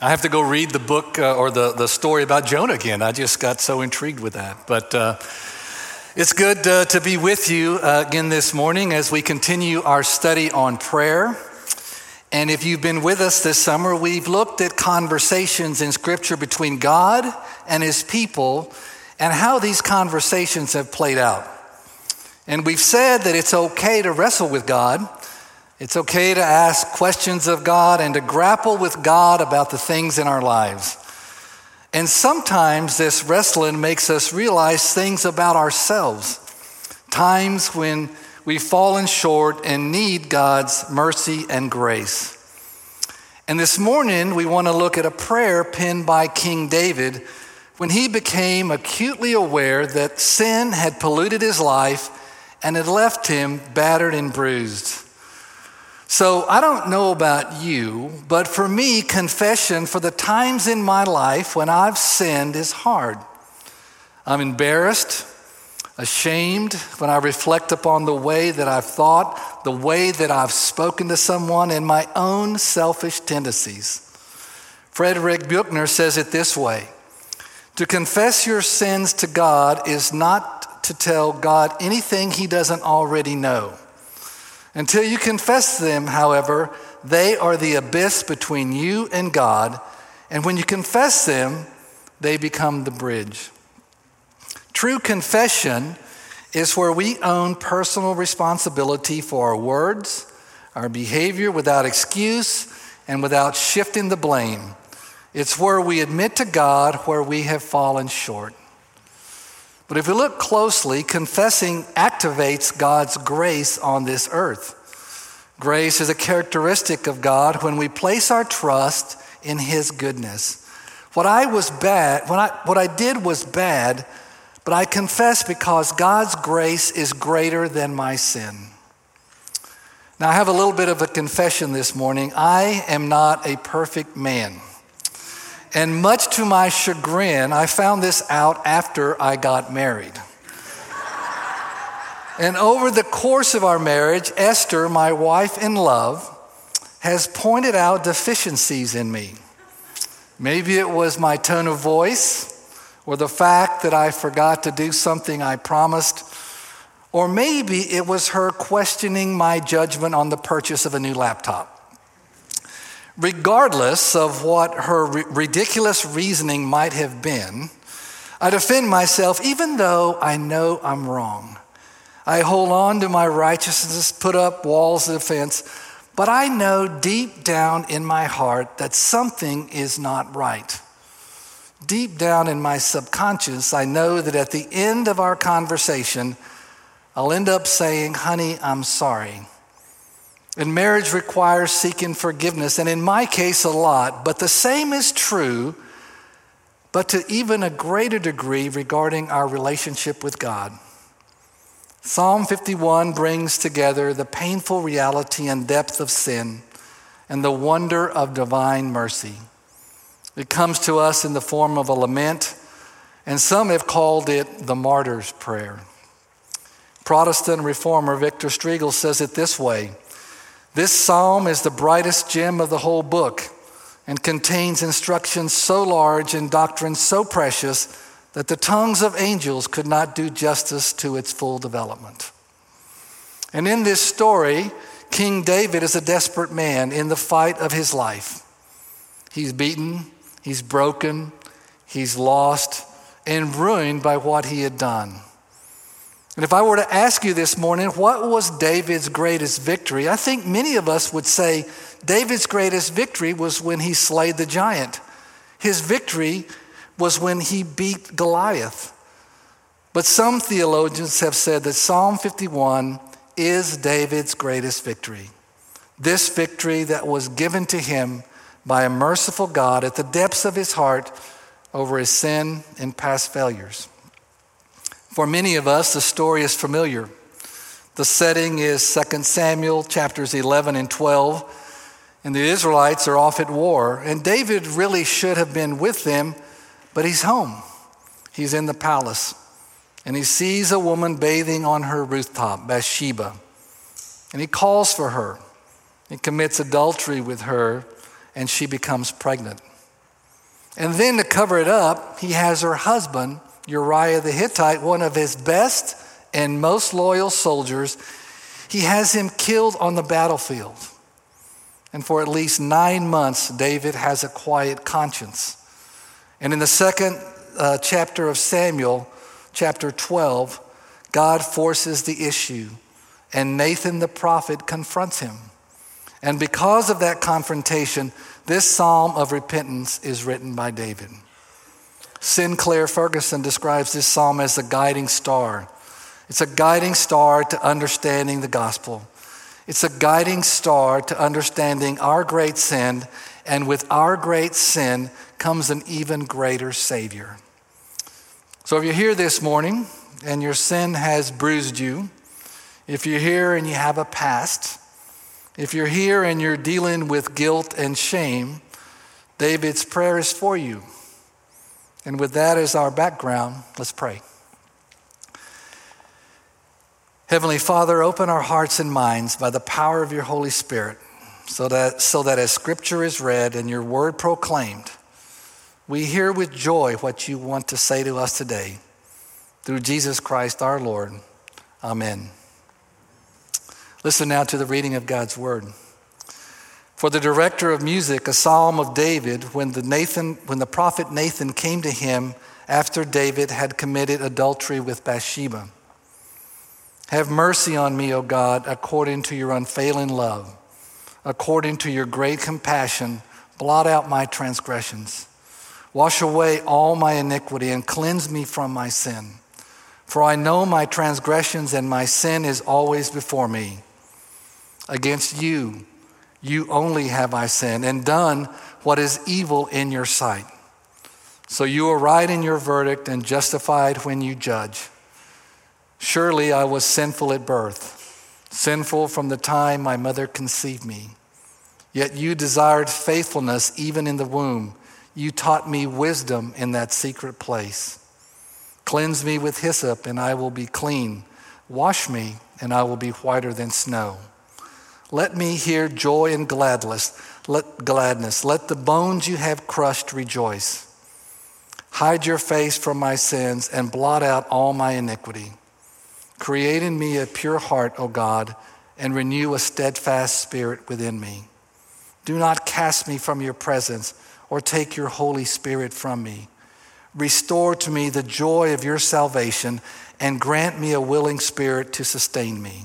I have to go read the book uh, or the, the story about Jonah again. I just got so intrigued with that. But uh, it's good uh, to be with you uh, again this morning as we continue our study on prayer. And if you've been with us this summer, we've looked at conversations in Scripture between God and His people and how these conversations have played out. And we've said that it's okay to wrestle with God it's okay to ask questions of God and to grapple with God about the things in our lives. And sometimes this wrestling makes us realize things about ourselves, times when we've fallen short and need God's mercy and grace. And this morning, we want to look at a prayer penned by King David when he became acutely aware that sin had polluted his life and had left him battered and bruised. So I don't know about you, but for me, confession for the times in my life when I've sinned is hard. I'm embarrassed, ashamed when I reflect upon the way that I've thought, the way that I've spoken to someone, and my own selfish tendencies. Frederick Buechner says it this way To confess your sins to God is not to tell God anything he doesn't already know. Until you confess them, however, they are the abyss between you and God, and when you confess them, they become the bridge. True confession is where we own personal responsibility for our words, our behavior without excuse, and without shifting the blame. It's where we admit to God where we have fallen short. But if we look closely, confessing activates God's grace on this earth. Grace is a characteristic of God when we place our trust in His goodness. What I was bad, what I, what I did was bad, but I confess because God's grace is greater than my sin. Now, I have a little bit of a confession this morning. I am not a perfect man. And much to my chagrin, I found this out after I got married. and over the course of our marriage, Esther, my wife in love, has pointed out deficiencies in me. Maybe it was my tone of voice, or the fact that I forgot to do something I promised, or maybe it was her questioning my judgment on the purchase of a new laptop regardless of what her ridiculous reasoning might have been, I defend myself even though I know I'm wrong. I hold on to my righteousness, put up walls of defense, but I know deep down in my heart that something is not right. Deep down in my subconscious, I know that at the end of our conversation, I'll end up saying, Honey, I'm sorry. And marriage requires seeking forgiveness, and in my case, a lot. But the same is true, but to even a greater degree regarding our relationship with God. Psalm 51 brings together the painful reality and depth of sin and the wonder of divine mercy. It comes to us in the form of a lament, and some have called it the martyr's prayer. Protestant reformer Victor Strigel says it this way this psalm is the brightest gem of the whole book and contains instructions so large and doctrines so precious that the tongues of angels could not do justice to its full development. And in this story, King David is a desperate man in the fight of his life. He's beaten, he's broken, he's lost, and ruined by what he had done. And if I were to ask you this morning, what was David's greatest victory? I think many of us would say David's greatest victory was when he slayed the giant. His victory was when he beat Goliath. But some theologians have said that Psalm 51 is David's greatest victory. This victory that was given to him by a merciful God at the depths of his heart over his sin and past failures. For many of us, the story is familiar. The setting is 2 Samuel chapters 11 and 12, and the Israelites are off at war. And David really should have been with them, but he's home. He's in the palace, and he sees a woman bathing on her rooftop, Bathsheba, and he calls for her. He commits adultery with her, and she becomes pregnant. And then to cover it up, he has her husband, Uriah the Hittite, one of his best and most loyal soldiers, he has him killed on the battlefield. And for at least nine months, David has a quiet conscience. And in the second uh, chapter of Samuel, chapter 12, God forces the issue, and Nathan the prophet confronts him. And because of that confrontation, this psalm of repentance is written by David. Sinclair Ferguson describes this psalm as a guiding star. It's a guiding star to understanding the gospel. It's a guiding star to understanding our great sin, and with our great sin comes an even greater Savior. So if you're here this morning and your sin has bruised you, if you're here and you have a past, if you're here and you're dealing with guilt and shame, David's prayer is for you. And with that as our background, let's pray. Heavenly Father, open our hearts and minds by the power of your Holy Spirit so that, so that as Scripture is read and your word proclaimed, we hear with joy what you want to say to us today. Through Jesus Christ our Lord. Amen. Listen now to the reading of God's word. For the director of music, a psalm of David, when the, Nathan, when the prophet Nathan came to him after David had committed adultery with Bathsheba. Have mercy on me, O God, according to your unfailing love. According to your great compassion, blot out my transgressions. Wash away all my iniquity and cleanse me from my sin. For I know my transgressions and my sin is always before me. Against you, you only have I sinned and done what is evil in your sight. So you are right in your verdict and justified when you judge. Surely I was sinful at birth, sinful from the time my mother conceived me. Yet you desired faithfulness even in the womb. You taught me wisdom in that secret place. Cleanse me with hyssop, and I will be clean. Wash me, and I will be whiter than snow. Let me hear joy and gladness. Let gladness. Let the bones you have crushed rejoice. Hide your face from my sins and blot out all my iniquity. Create in me a pure heart, O God, and renew a steadfast spirit within me. Do not cast me from your presence or take your Holy Spirit from me. Restore to me the joy of your salvation and grant me a willing spirit to sustain me.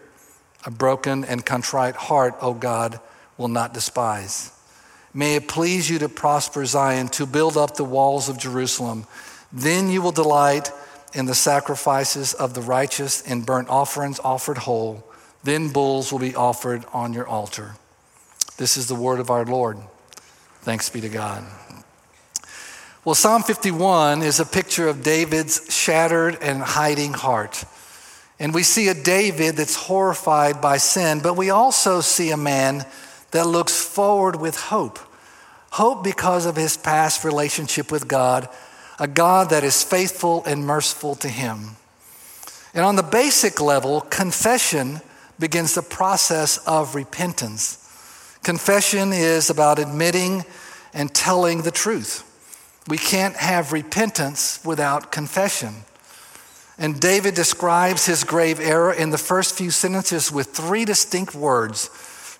A broken and contrite heart, O God, will not despise. May it please you to prosper Zion, to build up the walls of Jerusalem. Then you will delight in the sacrifices of the righteous and burnt offerings offered whole. Then bulls will be offered on your altar. This is the word of our Lord. Thanks be to God. Well, Psalm 51 is a picture of David's shattered and hiding heart. And we see a David that's horrified by sin, but we also see a man that looks forward with hope. Hope because of his past relationship with God, a God that is faithful and merciful to him. And on the basic level, confession begins the process of repentance. Confession is about admitting and telling the truth. We can't have repentance without confession. And David describes his grave error in the first few sentences with three distinct words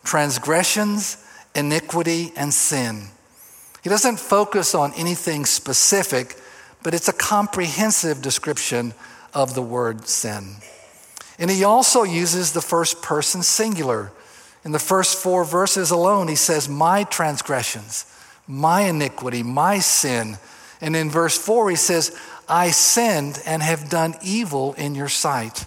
transgressions, iniquity, and sin. He doesn't focus on anything specific, but it's a comprehensive description of the word sin. And he also uses the first person singular. In the first four verses alone, he says, My transgressions, my iniquity, my sin. And in verse four, he says, I sinned and have done evil in your sight.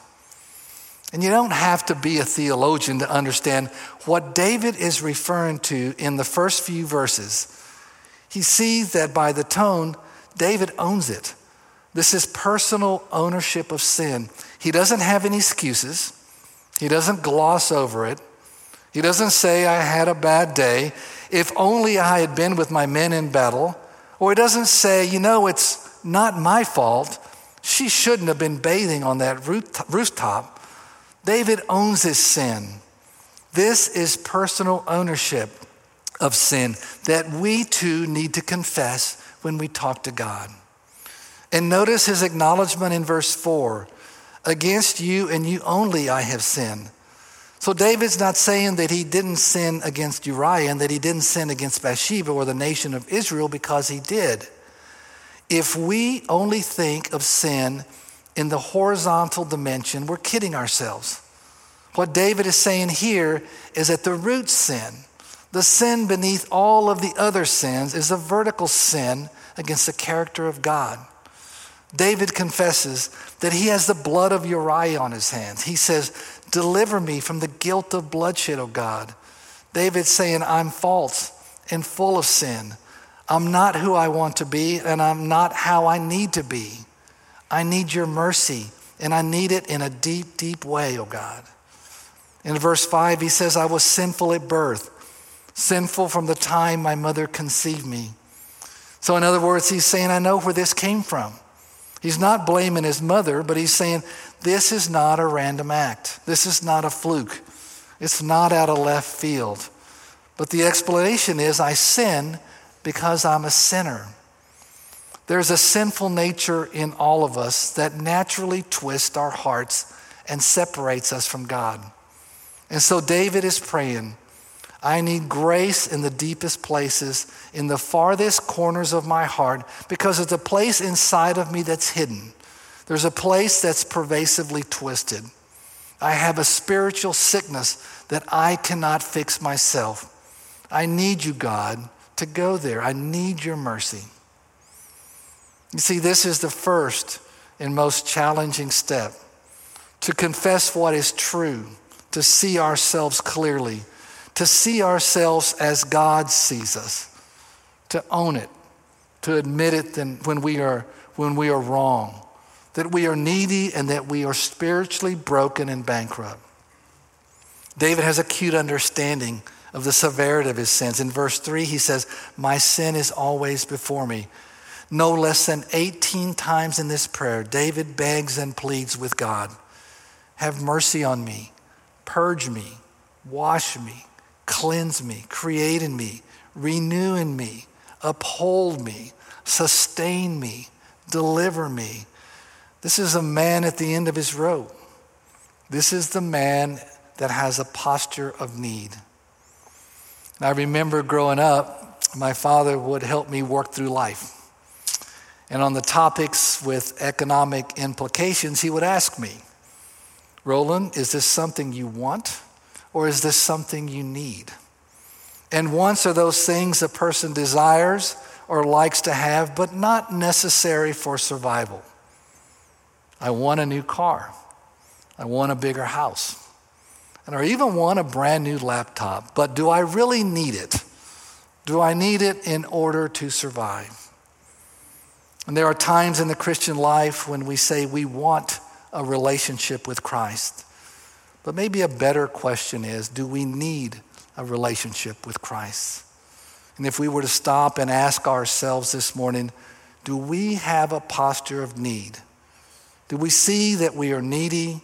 And you don't have to be a theologian to understand what David is referring to in the first few verses he sees that by the tone, David owns it. This is personal ownership of sin. He doesn't have any excuses, he doesn't gloss over it. He doesn't say, I had a bad day. If only I had been with my men in battle. Or he doesn't say, you know, it's not my fault. She shouldn't have been bathing on that rooftop. David owns his sin. This is personal ownership of sin that we too need to confess when we talk to God. And notice his acknowledgement in verse 4 Against you and you only I have sinned. So David's not saying that he didn't sin against Uriah and that he didn't sin against Bathsheba or the nation of Israel because he did. If we only think of sin in the horizontal dimension, we're kidding ourselves. What David is saying here is that the root sin, the sin beneath all of the other sins, is a vertical sin against the character of God. David confesses that he has the blood of Uriah on his hands. He says, Deliver me from the guilt of bloodshed, O God. David's saying, I'm false and full of sin. I'm not who I want to be, and I'm not how I need to be. I need your mercy, and I need it in a deep, deep way, oh God. In verse 5, he says, I was sinful at birth, sinful from the time my mother conceived me. So, in other words, he's saying, I know where this came from. He's not blaming his mother, but he's saying, This is not a random act. This is not a fluke. It's not out of left field. But the explanation is, I sin because I'm a sinner. There's a sinful nature in all of us that naturally twists our hearts and separates us from God. And so David is praying, I need grace in the deepest places, in the farthest corners of my heart, because it's a place inside of me that's hidden. There's a place that's pervasively twisted. I have a spiritual sickness that I cannot fix myself. I need you, God, to go there. I need your mercy. You see, this is the first and most challenging step to confess what is true, to see ourselves clearly to see ourselves as God sees us, to own it, to admit it when we are, when we are wrong, that we are needy and that we are spiritually broken and bankrupt. David has acute understanding of the severity of his sins. In verse 3, he says, My sin is always before me. No less than 18 times in this prayer, David begs and pleads with God Have mercy on me, purge me, wash me, Cleanse me, create in me, renew in me, uphold me, sustain me, deliver me. This is a man at the end of his rope. This is the man that has a posture of need. I remember growing up, my father would help me work through life. And on the topics with economic implications, he would ask me, Roland, is this something you want? or is this something you need? And wants are those things a person desires or likes to have, but not necessary for survival. I want a new car. I want a bigger house. And I even want a brand new laptop. But do I really need it? Do I need it in order to survive? And there are times in the Christian life when we say we want a relationship with Christ. But maybe a better question is do we need a relationship with Christ? And if we were to stop and ask ourselves this morning, do we have a posture of need? Do we see that we are needy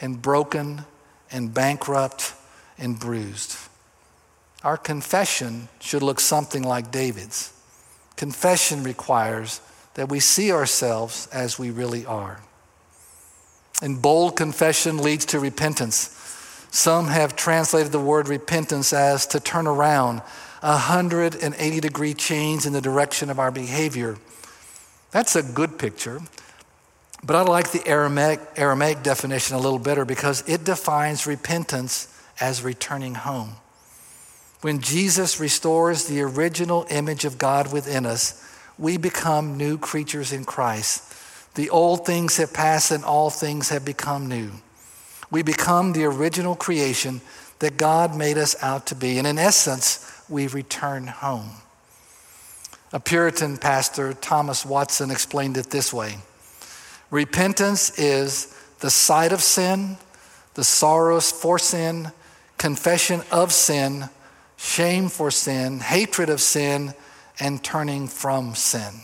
and broken and bankrupt and bruised? Our confession should look something like David's. Confession requires that we see ourselves as we really are. And bold confession leads to repentance. Some have translated the word repentance as to turn around, a 180 degree change in the direction of our behavior. That's a good picture. But I like the Aramaic, Aramaic definition a little better because it defines repentance as returning home. When Jesus restores the original image of God within us, we become new creatures in Christ. The old things have passed and all things have become new. We become the original creation that God made us out to be. And in essence, we return home. A Puritan pastor, Thomas Watson, explained it this way Repentance is the sight of sin, the sorrows for sin, confession of sin, shame for sin, hatred of sin, and turning from sin.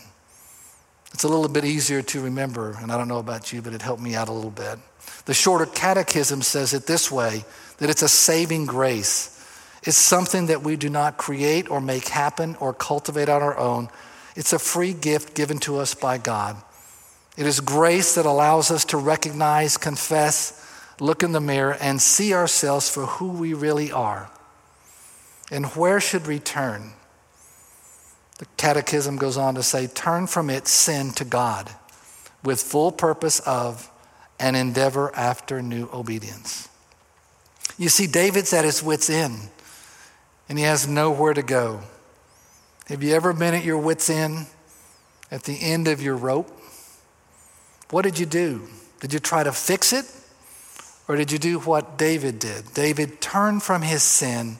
It's a little bit easier to remember, and I don't know about you, but it helped me out a little bit. The shorter catechism says it this way that it's a saving grace. It's something that we do not create or make happen or cultivate on our own. It's a free gift given to us by God. It is grace that allows us to recognize, confess, look in the mirror, and see ourselves for who we really are. And where should we turn? The Catechism goes on to say, turn from its sin to God with full purpose of and endeavor after new obedience. You see, David's at his wits' end and he has nowhere to go. Have you ever been at your wits' end, at the end of your rope? What did you do? Did you try to fix it? Or did you do what David did? David turned from his sin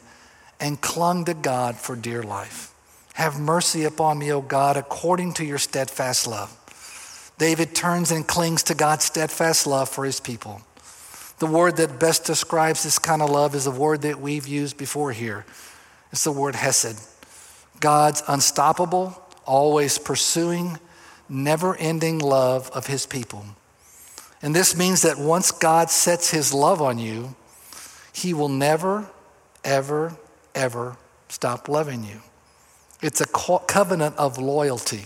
and clung to God for dear life. Have mercy upon me, O God, according to your steadfast love. David turns and clings to God's steadfast love for his people. The word that best describes this kind of love is a word that we've used before here it's the word hesed. God's unstoppable, always pursuing, never ending love of his people. And this means that once God sets his love on you, he will never, ever, ever stop loving you. It's a covenant of loyalty,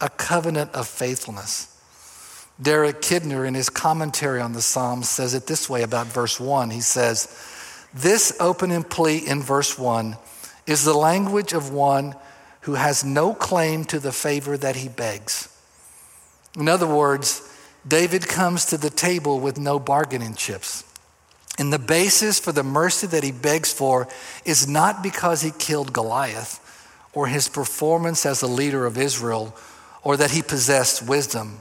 a covenant of faithfulness. Derek Kidner, in his commentary on the Psalms, says it this way about verse 1. He says, This opening plea in verse 1 is the language of one who has no claim to the favor that he begs. In other words, David comes to the table with no bargaining chips. And the basis for the mercy that he begs for is not because he killed Goliath or his performance as a leader of Israel or that he possessed wisdom.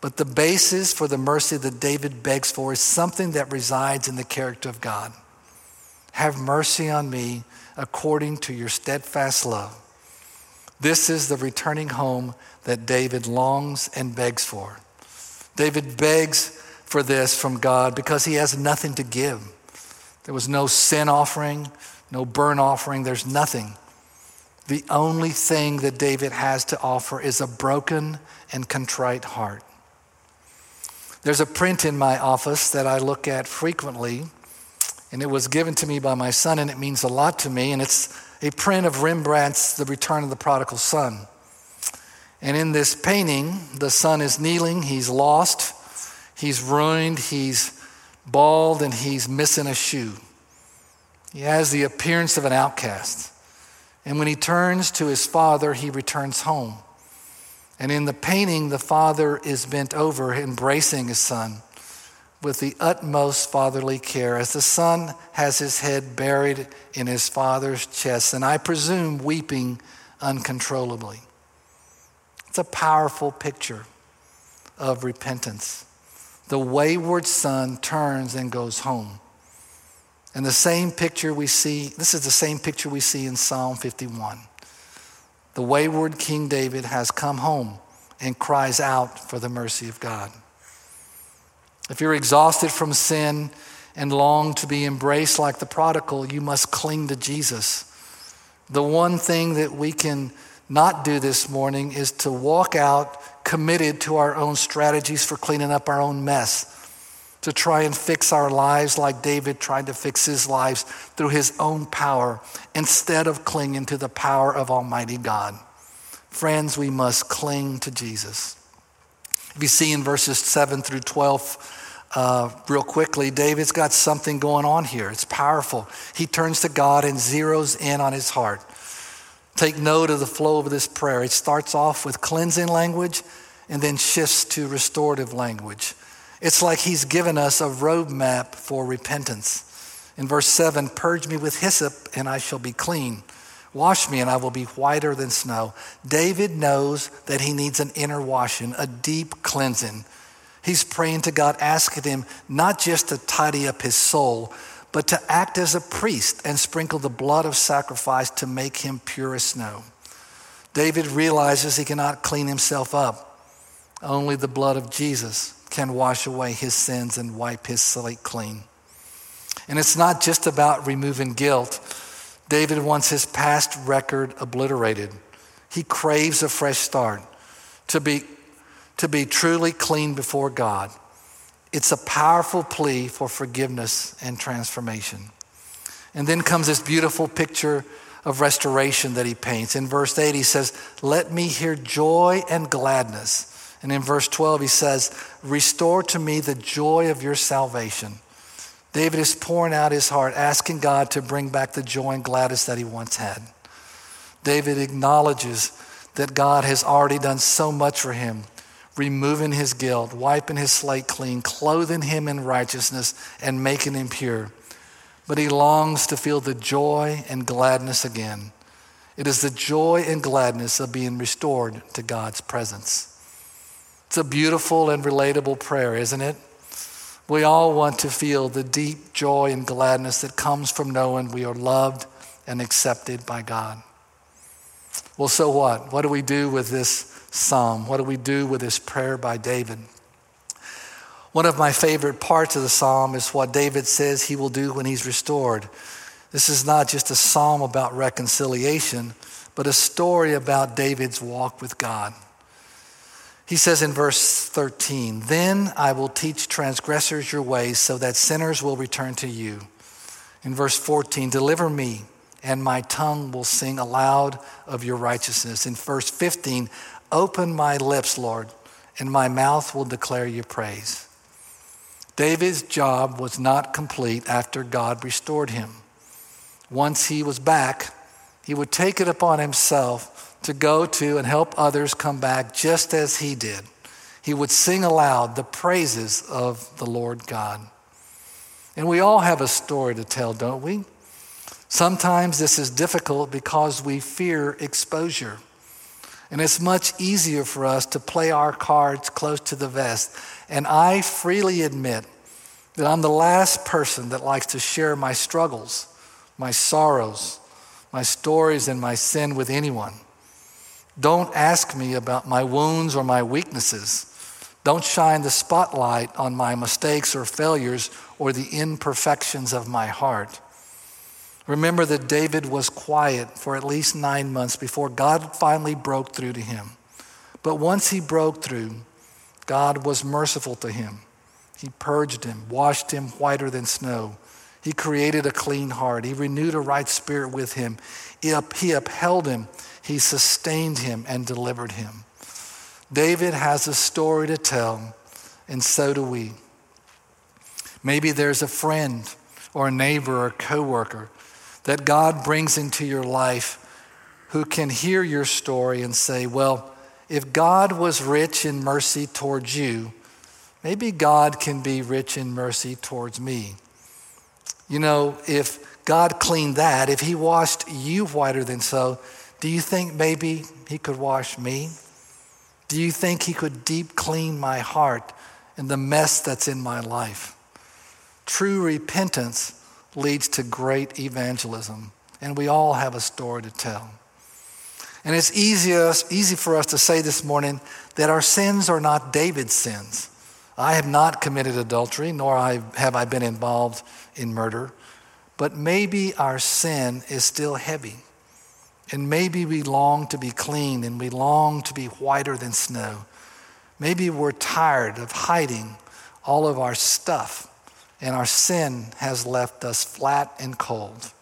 But the basis for the mercy that David begs for is something that resides in the character of God. Have mercy on me according to your steadfast love. This is the returning home that David longs and begs for. David begs for this from God because he has nothing to give. There was no sin offering, no burnt offering, there's nothing. The only thing that David has to offer is a broken and contrite heart. There's a print in my office that I look at frequently and it was given to me by my son, and it means a lot to me. And it's a print of Rembrandt's The Return of the Prodigal Son. And in this painting, the son is kneeling, he's lost, he's ruined, he's bald, and he's missing a shoe. He has the appearance of an outcast. And when he turns to his father, he returns home. And in the painting, the father is bent over, embracing his son with the utmost fatherly care as the son has his head buried in his father's chest, and I presume weeping uncontrollably. It's a powerful picture of repentance. The wayward son turns and goes home. And the same picture we see, this is the same picture we see in Psalm 51. The wayward King David has come home and cries out for the mercy of God. If you're exhausted from sin and long to be embraced like the prodigal, you must cling to Jesus. The one thing that we can not do this morning is to walk out committed to our own strategies for cleaning up our own mess, to try and fix our lives like David tried to fix his lives through his own power instead of clinging to the power of Almighty God. Friends, we must cling to Jesus. If you see in verses 7 through 12, uh, real quickly, David's got something going on here. It's powerful. He turns to God and zeroes in on his heart. Take note of the flow of this prayer. It starts off with cleansing language and then shifts to restorative language. It's like he's given us a roadmap for repentance. In verse 7, purge me with hyssop and I shall be clean. Wash me and I will be whiter than snow. David knows that he needs an inner washing, a deep cleansing. He's praying to God, asking him not just to tidy up his soul, but to act as a priest and sprinkle the blood of sacrifice to make him pure as snow. David realizes he cannot clean himself up. Only the blood of Jesus can wash away his sins and wipe his slate clean. And it's not just about removing guilt. David wants his past record obliterated. He craves a fresh start to be, to be truly clean before God. It's a powerful plea for forgiveness and transformation. And then comes this beautiful picture of restoration that he paints. In verse 8, he says, Let me hear joy and gladness. And in verse 12, he says, Restore to me the joy of your salvation. David is pouring out his heart, asking God to bring back the joy and gladness that he once had. David acknowledges that God has already done so much for him, removing his guilt, wiping his slate clean, clothing him in righteousness, and making him pure. But he longs to feel the joy and gladness again. It is the joy and gladness of being restored to God's presence. It's a beautiful and relatable prayer, isn't it? We all want to feel the deep joy and gladness that comes from knowing we are loved and accepted by God. Well, so what? What do we do with this psalm? What do we do with this prayer by David? One of my favorite parts of the psalm is what David says he will do when he's restored. This is not just a psalm about reconciliation, but a story about David's walk with God. He says in verse 13, Then I will teach transgressors your ways so that sinners will return to you. In verse 14, Deliver me, and my tongue will sing aloud of your righteousness. In verse 15, Open my lips, Lord, and my mouth will declare your praise. David's job was not complete after God restored him. Once he was back, he would take it upon himself to go to and help others come back just as he did. He would sing aloud the praises of the Lord God. And we all have a story to tell, don't we? Sometimes this is difficult because we fear exposure. And it's much easier for us to play our cards close to the vest. And I freely admit that I'm the last person that likes to share my struggles, my sorrows, my stories, and my sin with anyone. Don't ask me about my wounds or my weaknesses. Don't shine the spotlight on my mistakes or failures or the imperfections of my heart. Remember that David was quiet for at least nine months before God finally broke through to him. But once he broke through, God was merciful to him. He purged him, washed him whiter than snow. He created a clean heart. He renewed a right spirit with him. He, upheld him he sustained him and delivered him. David has a story to tell, and so do we. Maybe there's a friend or a neighbor or coworker that God brings into your life who can hear your story and say, Well, if God was rich in mercy towards you, maybe God can be rich in mercy towards me. You know, if God cleaned that, if He washed you whiter than so, do you think maybe he could wash me? Do you think he could deep clean my heart and the mess that's in my life? True repentance leads to great evangelism, and we all have a story to tell. And it's easy, easy for us to say this morning that our sins are not David's sins. I have not committed adultery, nor have I been involved in murder, but maybe our sin is still heavy. And maybe we long to be clean and we long to be whiter than snow. Maybe we're tired of hiding all of our stuff and our sin has left us flat and cold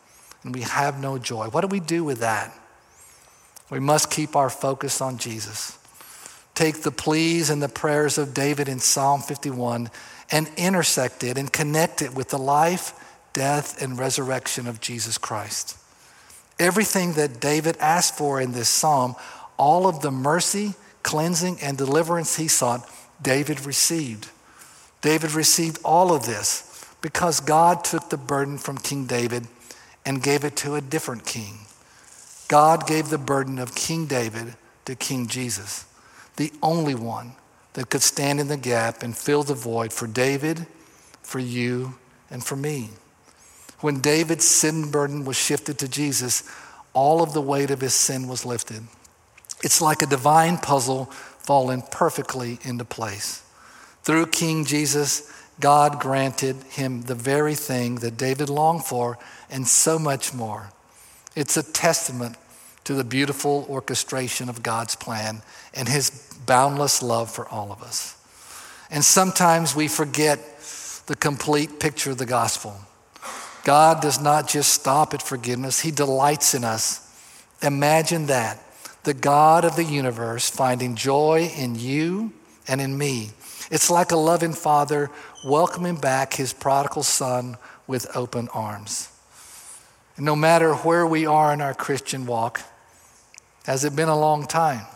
and we have no joy. What do we do with that? We must keep our focus on Jesus. Take the pleas and the prayers of David in Psalm 51 and intersect it and connect it with the life, death, and resurrection of Jesus Christ. Everything that David asked for in this psalm, all of the mercy, cleansing, and deliverance he sought, David received. David received all of this because God took the burden from King David and gave it to a different king. God gave the burden of King David to King Jesus, the only one that could stand in the gap and fill the void for David, for you, and for me. When David's sin burden was shifted to Jesus, all of the weight of his sin was lifted. It's like a divine puzzle falling perfectly into place. Through King Jesus, God granted him the very thing that David longed for and so much more. It's a testament to the beautiful orchestration of God's plan and his boundless love for all of us. And sometimes we forget the complete picture of the gospel. God does not just stop at forgiveness, he delights in us. Imagine that. The God of the universe finding joy in you and in me. It's like a loving father welcoming back his prodigal son with open arms. And no matter where we are in our Christian walk, has it been a long time?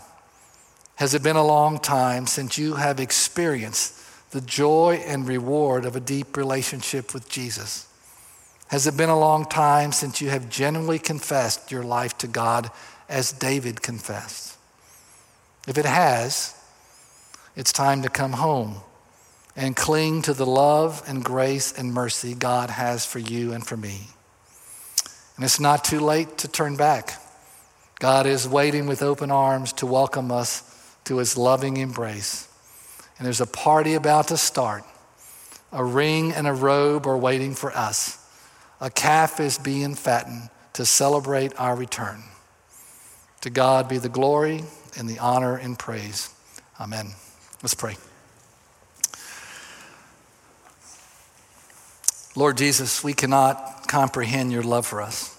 Has it been a long time since you have experienced the joy and reward of a deep relationship with Jesus? Has it been a long time since you have genuinely confessed your life to God as David confessed? If it has, it's time to come home and cling to the love and grace and mercy God has for you and for me. And it's not too late to turn back. God is waiting with open arms to welcome us to his loving embrace. And there's a party about to start. A ring and a robe are waiting for us. A calf is being fattened to celebrate our return. To God be the glory and the honor and praise. Amen. Let's pray. Lord Jesus, we cannot comprehend your love for us.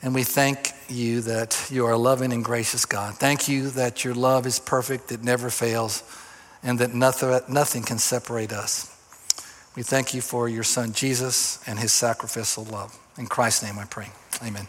And we thank you that you are a loving and gracious God. Thank you that your love is perfect, it never fails, and that nothing, nothing can separate us. We thank you for your son Jesus and his sacrificial love. In Christ's name I pray. Amen.